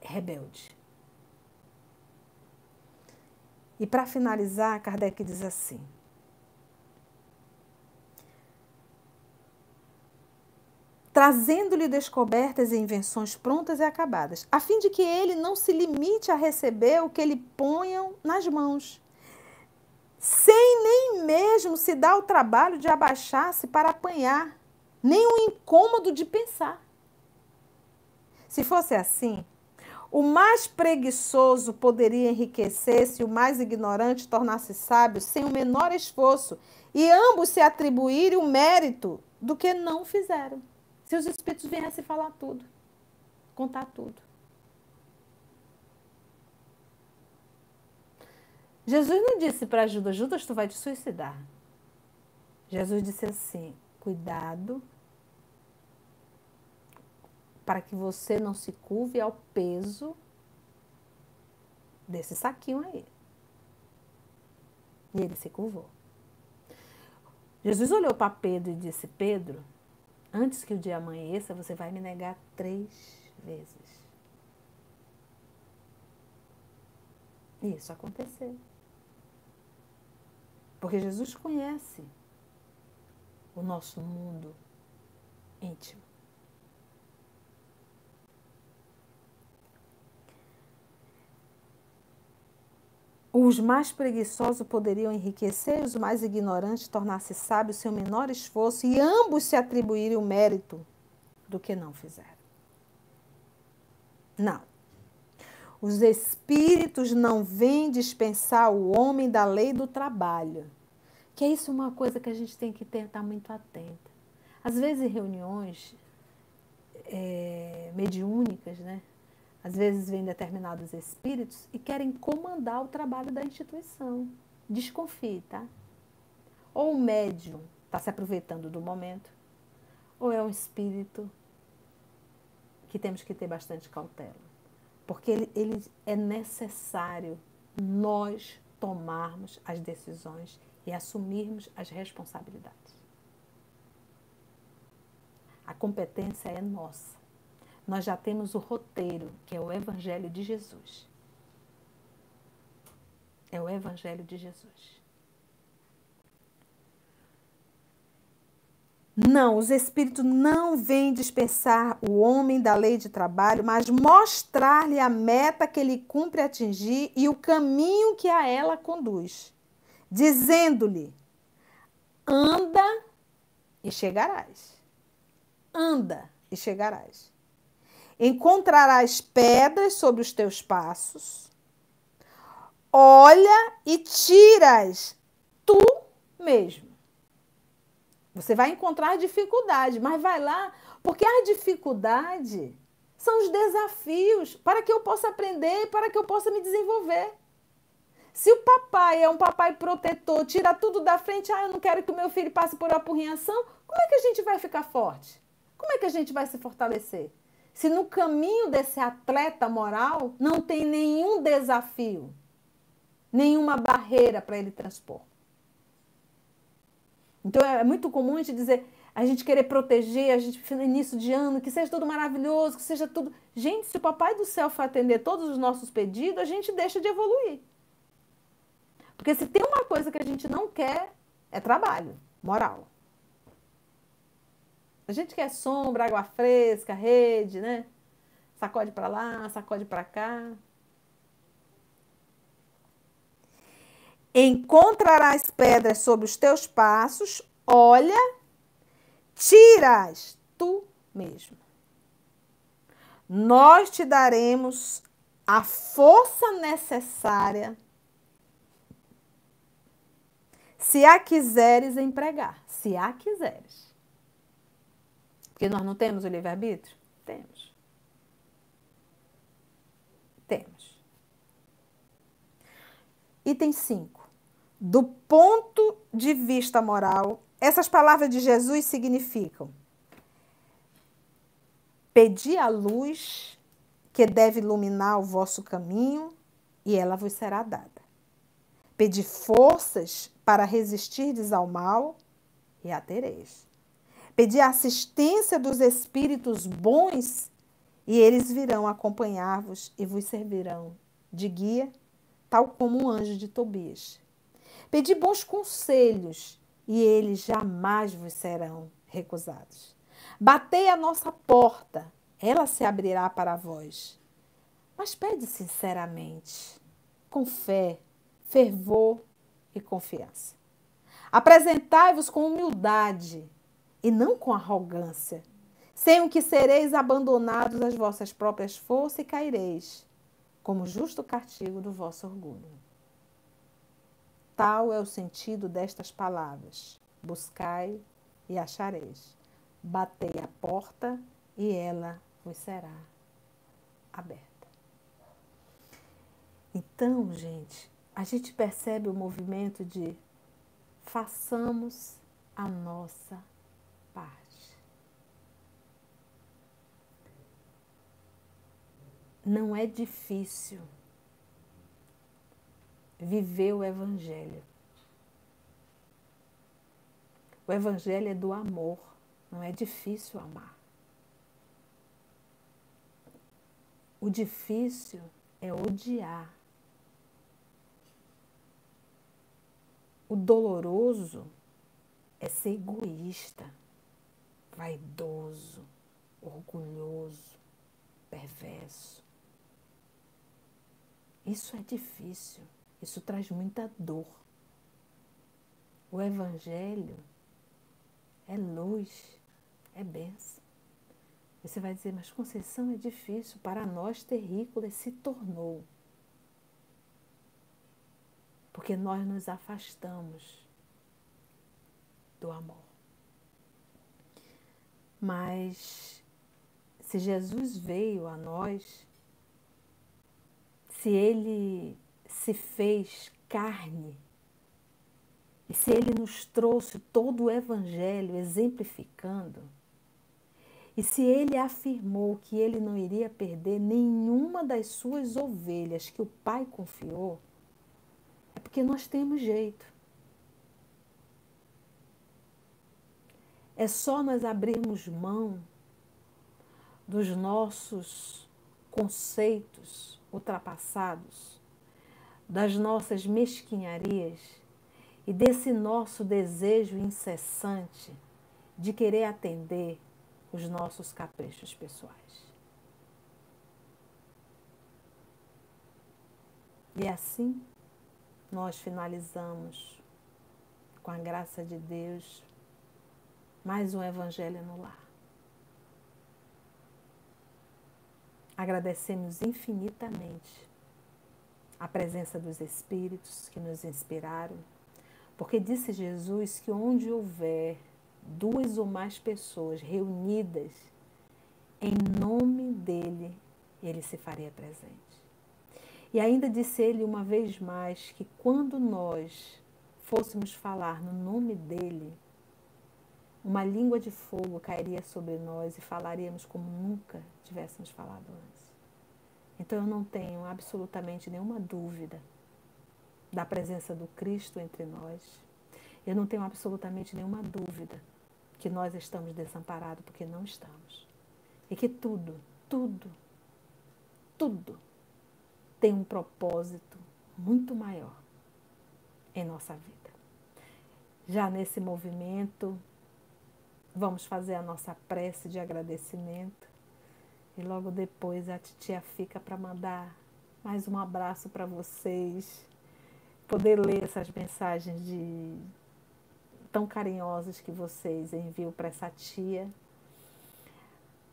rebelde. E para finalizar, Kardec diz assim: trazendo-lhe descobertas e invenções prontas e acabadas, a fim de que ele não se limite a receber o que lhe ponham nas mãos, sem nem mesmo se dar o trabalho de abaixar-se para apanhar, nem o incômodo de pensar. Se fosse assim, o mais preguiçoso poderia enriquecer-se, o mais ignorante tornar-se sábio sem o menor esforço, e ambos se atribuírem o mérito do que não fizeram se os espíritos viessem falar tudo. contar tudo. Jesus não disse para Judas, Judas, tu vai te suicidar. Jesus disse assim: cuidado para que você não se curve ao peso desse saquinho aí. E ele se curvou. Jesus olhou para Pedro e disse: Pedro, antes que o dia amanheça, você vai me negar três vezes. E isso aconteceu. Porque Jesus conhece o nosso mundo íntimo. Os mais preguiçosos poderiam enriquecer, os mais ignorantes tornar-se sábios sem o menor esforço, e ambos se atribuírem o mérito do que não fizeram. Não. Os espíritos não vêm dispensar o homem da lei do trabalho. Que é isso uma coisa que a gente tem que estar muito atenta. Às vezes, em reuniões é, mediúnicas, né? Às vezes vêm determinados espíritos e querem comandar o trabalho da instituição. Desconfie, tá? Ou o médium está se aproveitando do momento, ou é um espírito que temos que ter bastante cautela. Porque ele, ele é necessário nós tomarmos as decisões e assumirmos as responsabilidades. A competência é nossa nós já temos o roteiro, que é o Evangelho de Jesus. É o Evangelho de Jesus. Não, os Espíritos não vêm dispensar o homem da lei de trabalho, mas mostrar-lhe a meta que ele cumpre atingir e o caminho que a ela conduz, dizendo-lhe: anda e chegarás. Anda e chegarás. Encontrarás pedras sobre os teus passos. Olha e tiras tu mesmo. Você vai encontrar dificuldade, mas vai lá, porque a dificuldade são os desafios para que eu possa aprender, para que eu possa me desenvolver. Se o papai é um papai protetor, tira tudo da frente, ah, eu não quero que o meu filho passe por apurrinhação, como é que a gente vai ficar forte? Como é que a gente vai se fortalecer? Se no caminho desse atleta moral não tem nenhum desafio, nenhuma barreira para ele transpor. Então é muito comum a gente dizer, a gente querer proteger, a gente no início de ano, que seja tudo maravilhoso, que seja tudo. Gente, se o Papai do Céu for atender todos os nossos pedidos, a gente deixa de evoluir. Porque se tem uma coisa que a gente não quer, é trabalho, moral. A gente quer sombra, água fresca, rede, né? Sacode para lá, sacode para cá. Encontrarás pedras sobre os teus passos, olha, tiras tu mesmo. Nós te daremos a força necessária se a quiseres empregar, se a quiseres. Porque nós não temos o livre-arbítrio? Temos. Temos. Item 5. Do ponto de vista moral, essas palavras de Jesus significam Pedi a luz que deve iluminar o vosso caminho e ela vos será dada. Pedi forças para resistirdes ao mal e a tereis. Pedir a assistência dos espíritos bons e eles virão acompanhar-vos e vos servirão de guia, tal como o anjo de Tobias. Pedi bons conselhos e eles jamais vos serão recusados. Batei a nossa porta, ela se abrirá para vós. Mas pede sinceramente, com fé, fervor e confiança. Apresentai-vos com humildade e não com arrogância, sem o que sereis abandonados às vossas próprias forças e caireis, como justo castigo do vosso orgulho. Tal é o sentido destas palavras: buscai e achareis, batei a porta e ela vos será aberta. Então, gente, a gente percebe o movimento de façamos a nossa parte. Não é difícil viver o Evangelho. O Evangelho é do amor, não é difícil amar. O difícil é odiar. O doloroso é ser egoísta, vaidoso, orgulhoso, perverso. Isso é difícil, isso traz muita dor. O Evangelho é luz, é benção. Você vai dizer, mas Conceição é difícil, para nós terrícolas se tornou porque nós nos afastamos do amor. Mas se Jesus veio a nós, se ele se fez carne, e se ele nos trouxe todo o evangelho exemplificando, e se ele afirmou que ele não iria perder nenhuma das suas ovelhas que o Pai confiou, é porque nós temos jeito. É só nós abrirmos mão dos nossos conceitos ultrapassados, das nossas mesquinharias e desse nosso desejo incessante de querer atender os nossos caprichos pessoais. E assim nós finalizamos, com a graça de Deus, mais um Evangelho no lar. Agradecemos infinitamente a presença dos Espíritos que nos inspiraram, porque disse Jesus que onde houver duas ou mais pessoas reunidas em nome dele, ele se faria presente. E ainda disse ele uma vez mais que quando nós fôssemos falar no nome dele, uma língua de fogo cairia sobre nós e falaríamos como nunca tivéssemos falado antes. Então eu não tenho absolutamente nenhuma dúvida da presença do Cristo entre nós. Eu não tenho absolutamente nenhuma dúvida que nós estamos desamparados, porque não estamos. E que tudo, tudo, tudo tem um propósito muito maior em nossa vida. Já nesse movimento, vamos fazer a nossa prece de agradecimento. E logo depois a titia fica para mandar mais um abraço para vocês, poder ler essas mensagens de tão carinhosas que vocês enviam para essa tia.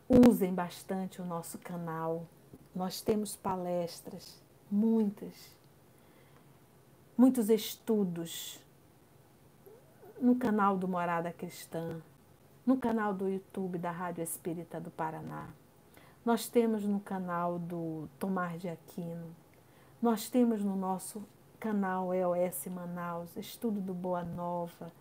Usem bastante o nosso canal. Nós temos palestras, muitas, muitos estudos no canal do Morada Cristã, no canal do YouTube da Rádio Espírita do Paraná. Nós temos no canal do Tomar de Aquino. Nós temos no nosso canal EOS Manaus, Estudo do Boa Nova,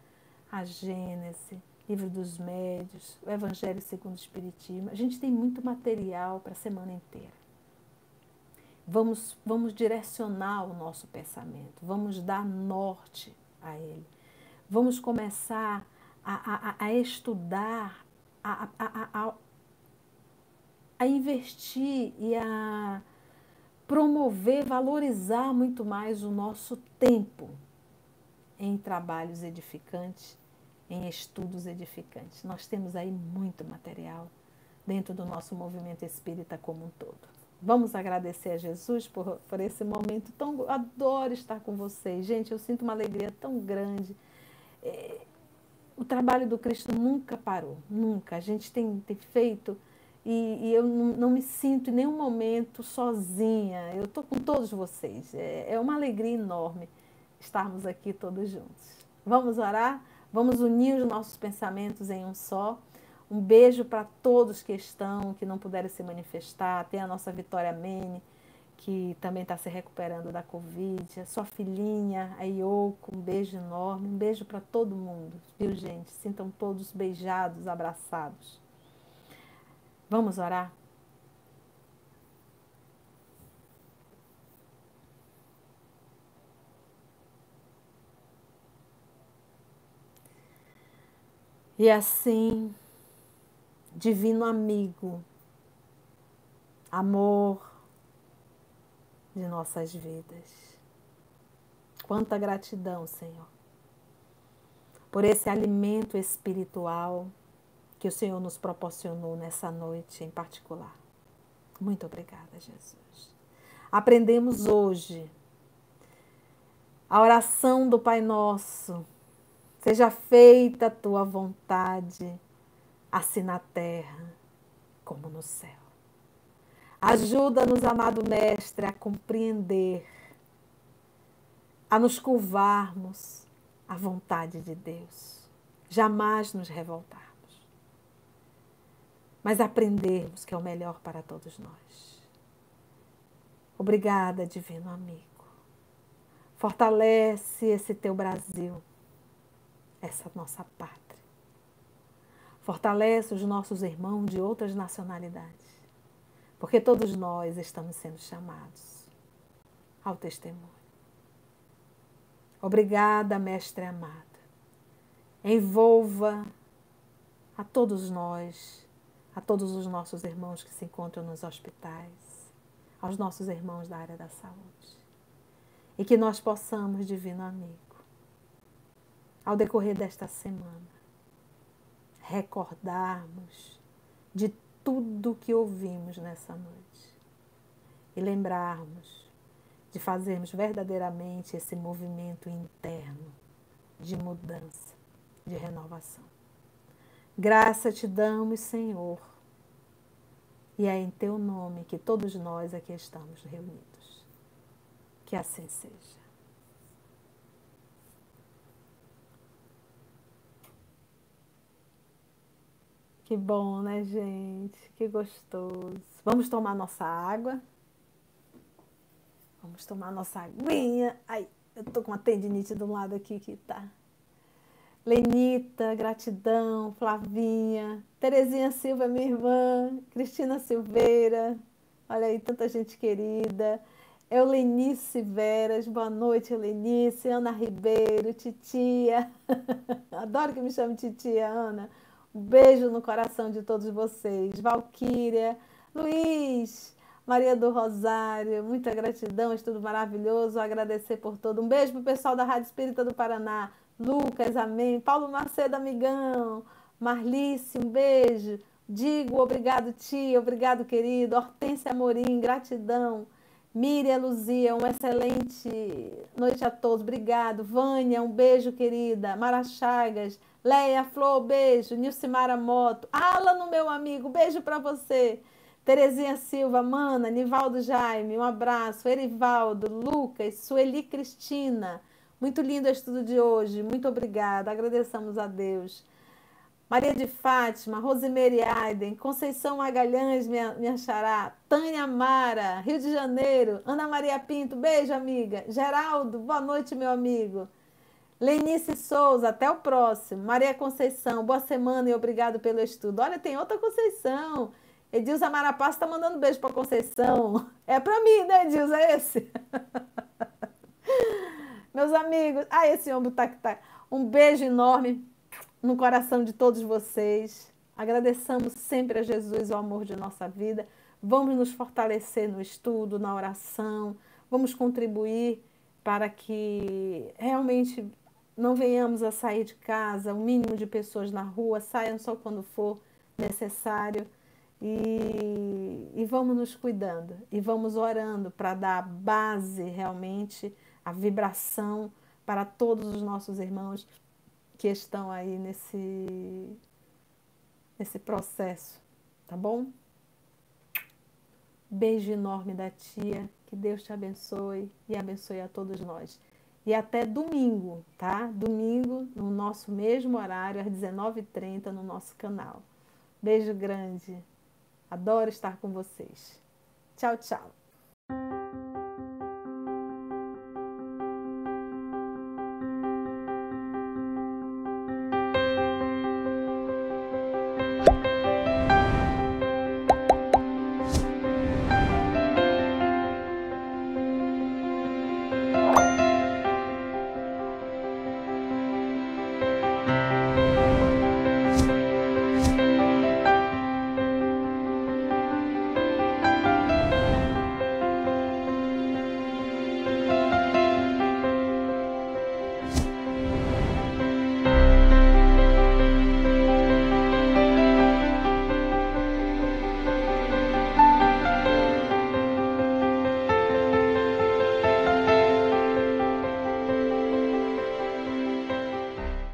a Gênese, Livro dos Médios, o Evangelho segundo o Espiritismo. A gente tem muito material para a semana inteira. Vamos, vamos direcionar o nosso pensamento, vamos dar norte a ele. Vamos começar a, a, a estudar, a, a, a investir e a promover, valorizar muito mais o nosso tempo em trabalhos edificantes, em estudos edificantes. Nós temos aí muito material dentro do nosso movimento espírita como um todo. Vamos agradecer a Jesus por, por esse momento tão. Adoro estar com vocês. Gente, eu sinto uma alegria tão grande. É, o trabalho do Cristo nunca parou, nunca. A gente tem, tem feito e, e eu não, me sinto em nenhum momento sozinha. Eu estou com todos vocês. É, é uma alegria enorme estarmos aqui todos juntos. Vamos orar? Vamos unir os nossos pensamentos em um só. Um beijo para todos que estão, que não puderam se manifestar. Tem a nossa Vitória Mene, que também está se recuperando da Covid. A sua filhinha, a Ioko, um beijo enorme. Um beijo para todo mundo, viu, gente? Sintam todos beijados, abraçados. Vamos orar? E assim, divino amigo, amor de nossas vidas. Quanta gratidão, Senhor, por esse alimento espiritual que o Senhor nos proporcionou nessa noite em particular. Muito obrigada, Jesus. Aprendemos hoje a oração do Pai Nosso Seja feita a tua vontade, assim na terra como no céu. Ajuda-nos, amado Mestre, a compreender, a nos curvarmos à vontade de Deus, jamais nos revoltarmos, mas aprendermos que é o melhor para todos nós. Obrigada, Divino Amigo. Fortalece esse teu Brasil essa nossa pátria. Fortalece os nossos irmãos de outras nacionalidades, porque todos nós estamos sendo chamados ao testemunho. Obrigada, Mestre amado. Envolva a todos nós, a todos os nossos irmãos que se encontram nos hospitais, aos nossos irmãos da área da saúde. E que nós possamos, Divino Amigo, ao decorrer desta semana, recordarmos de tudo que ouvimos nessa noite e lembrarmos de fazermos verdadeiramente esse movimento interno de mudança, de renovação. Graça te damos, Senhor, e é em teu nome que todos nós aqui estamos reunidos. Que assim seja. Que bom, né, gente? Que gostoso. Vamos tomar nossa água. Vamos tomar nossa aguinha. Ai, eu tô com uma tendinite do lado aqui que tá. Lenita, gratidão, Flavinha, Terezinha Silva, minha irmã, Cristina Silveira, olha aí, tanta gente querida. Eulenice Veras, boa noite, Eulenice, Ana Ribeiro, Titia. Adoro que me chame Titia, Ana. Beijo no coração de todos vocês. Valquíria, Luiz, Maria do Rosário, muita gratidão, estudo maravilhoso. Agradecer por todo. Um beijo pro pessoal da Rádio Espírita do Paraná. Lucas, amém. Paulo Macedo, amigão. Marlice, um beijo. Digo obrigado, tia, obrigado, querido. Hortência Amorim, gratidão. Miriam Luzia, uma excelente noite a todos. Obrigado. Vânia, um beijo, querida. Mara Chagas, Leia Flor, beijo. Nilcimara Moto. Alan, meu amigo, beijo para você. Terezinha Silva, Mana, Nivaldo Jaime, um abraço. Erivaldo, Lucas, Sueli Cristina. Muito lindo o estudo de hoje. Muito obrigada. Agradeçamos a Deus. Maria de Fátima, Rosemary Aiden, Conceição Magalhães, minha, minha xará, Tânia Mara, Rio de Janeiro, Ana Maria Pinto, beijo, amiga. Geraldo, boa noite, meu amigo. Lenice Souza, até o próximo. Maria Conceição, boa semana e obrigado pelo estudo. Olha, tem outra Conceição. Edilza Marapaz está mandando beijo para Conceição. É para mim, né, Edilza? É esse? Meus amigos, ah, esse ombro tá que tá. Um beijo enorme no coração de todos vocês. Agradecemos sempre a Jesus o amor de nossa vida. Vamos nos fortalecer no estudo, na oração. Vamos contribuir para que realmente não venhamos a sair de casa, o mínimo de pessoas na rua, saiam só quando for necessário. E, e vamos nos cuidando e vamos orando para dar a base realmente, a vibração para todos os nossos irmãos que estão aí nesse, nesse processo, tá bom? Beijo enorme da tia, que Deus te abençoe e abençoe a todos nós. E até domingo, tá? Domingo, no nosso mesmo horário, às 19h30, no nosso canal. Beijo grande. Adoro estar com vocês. Tchau, tchau.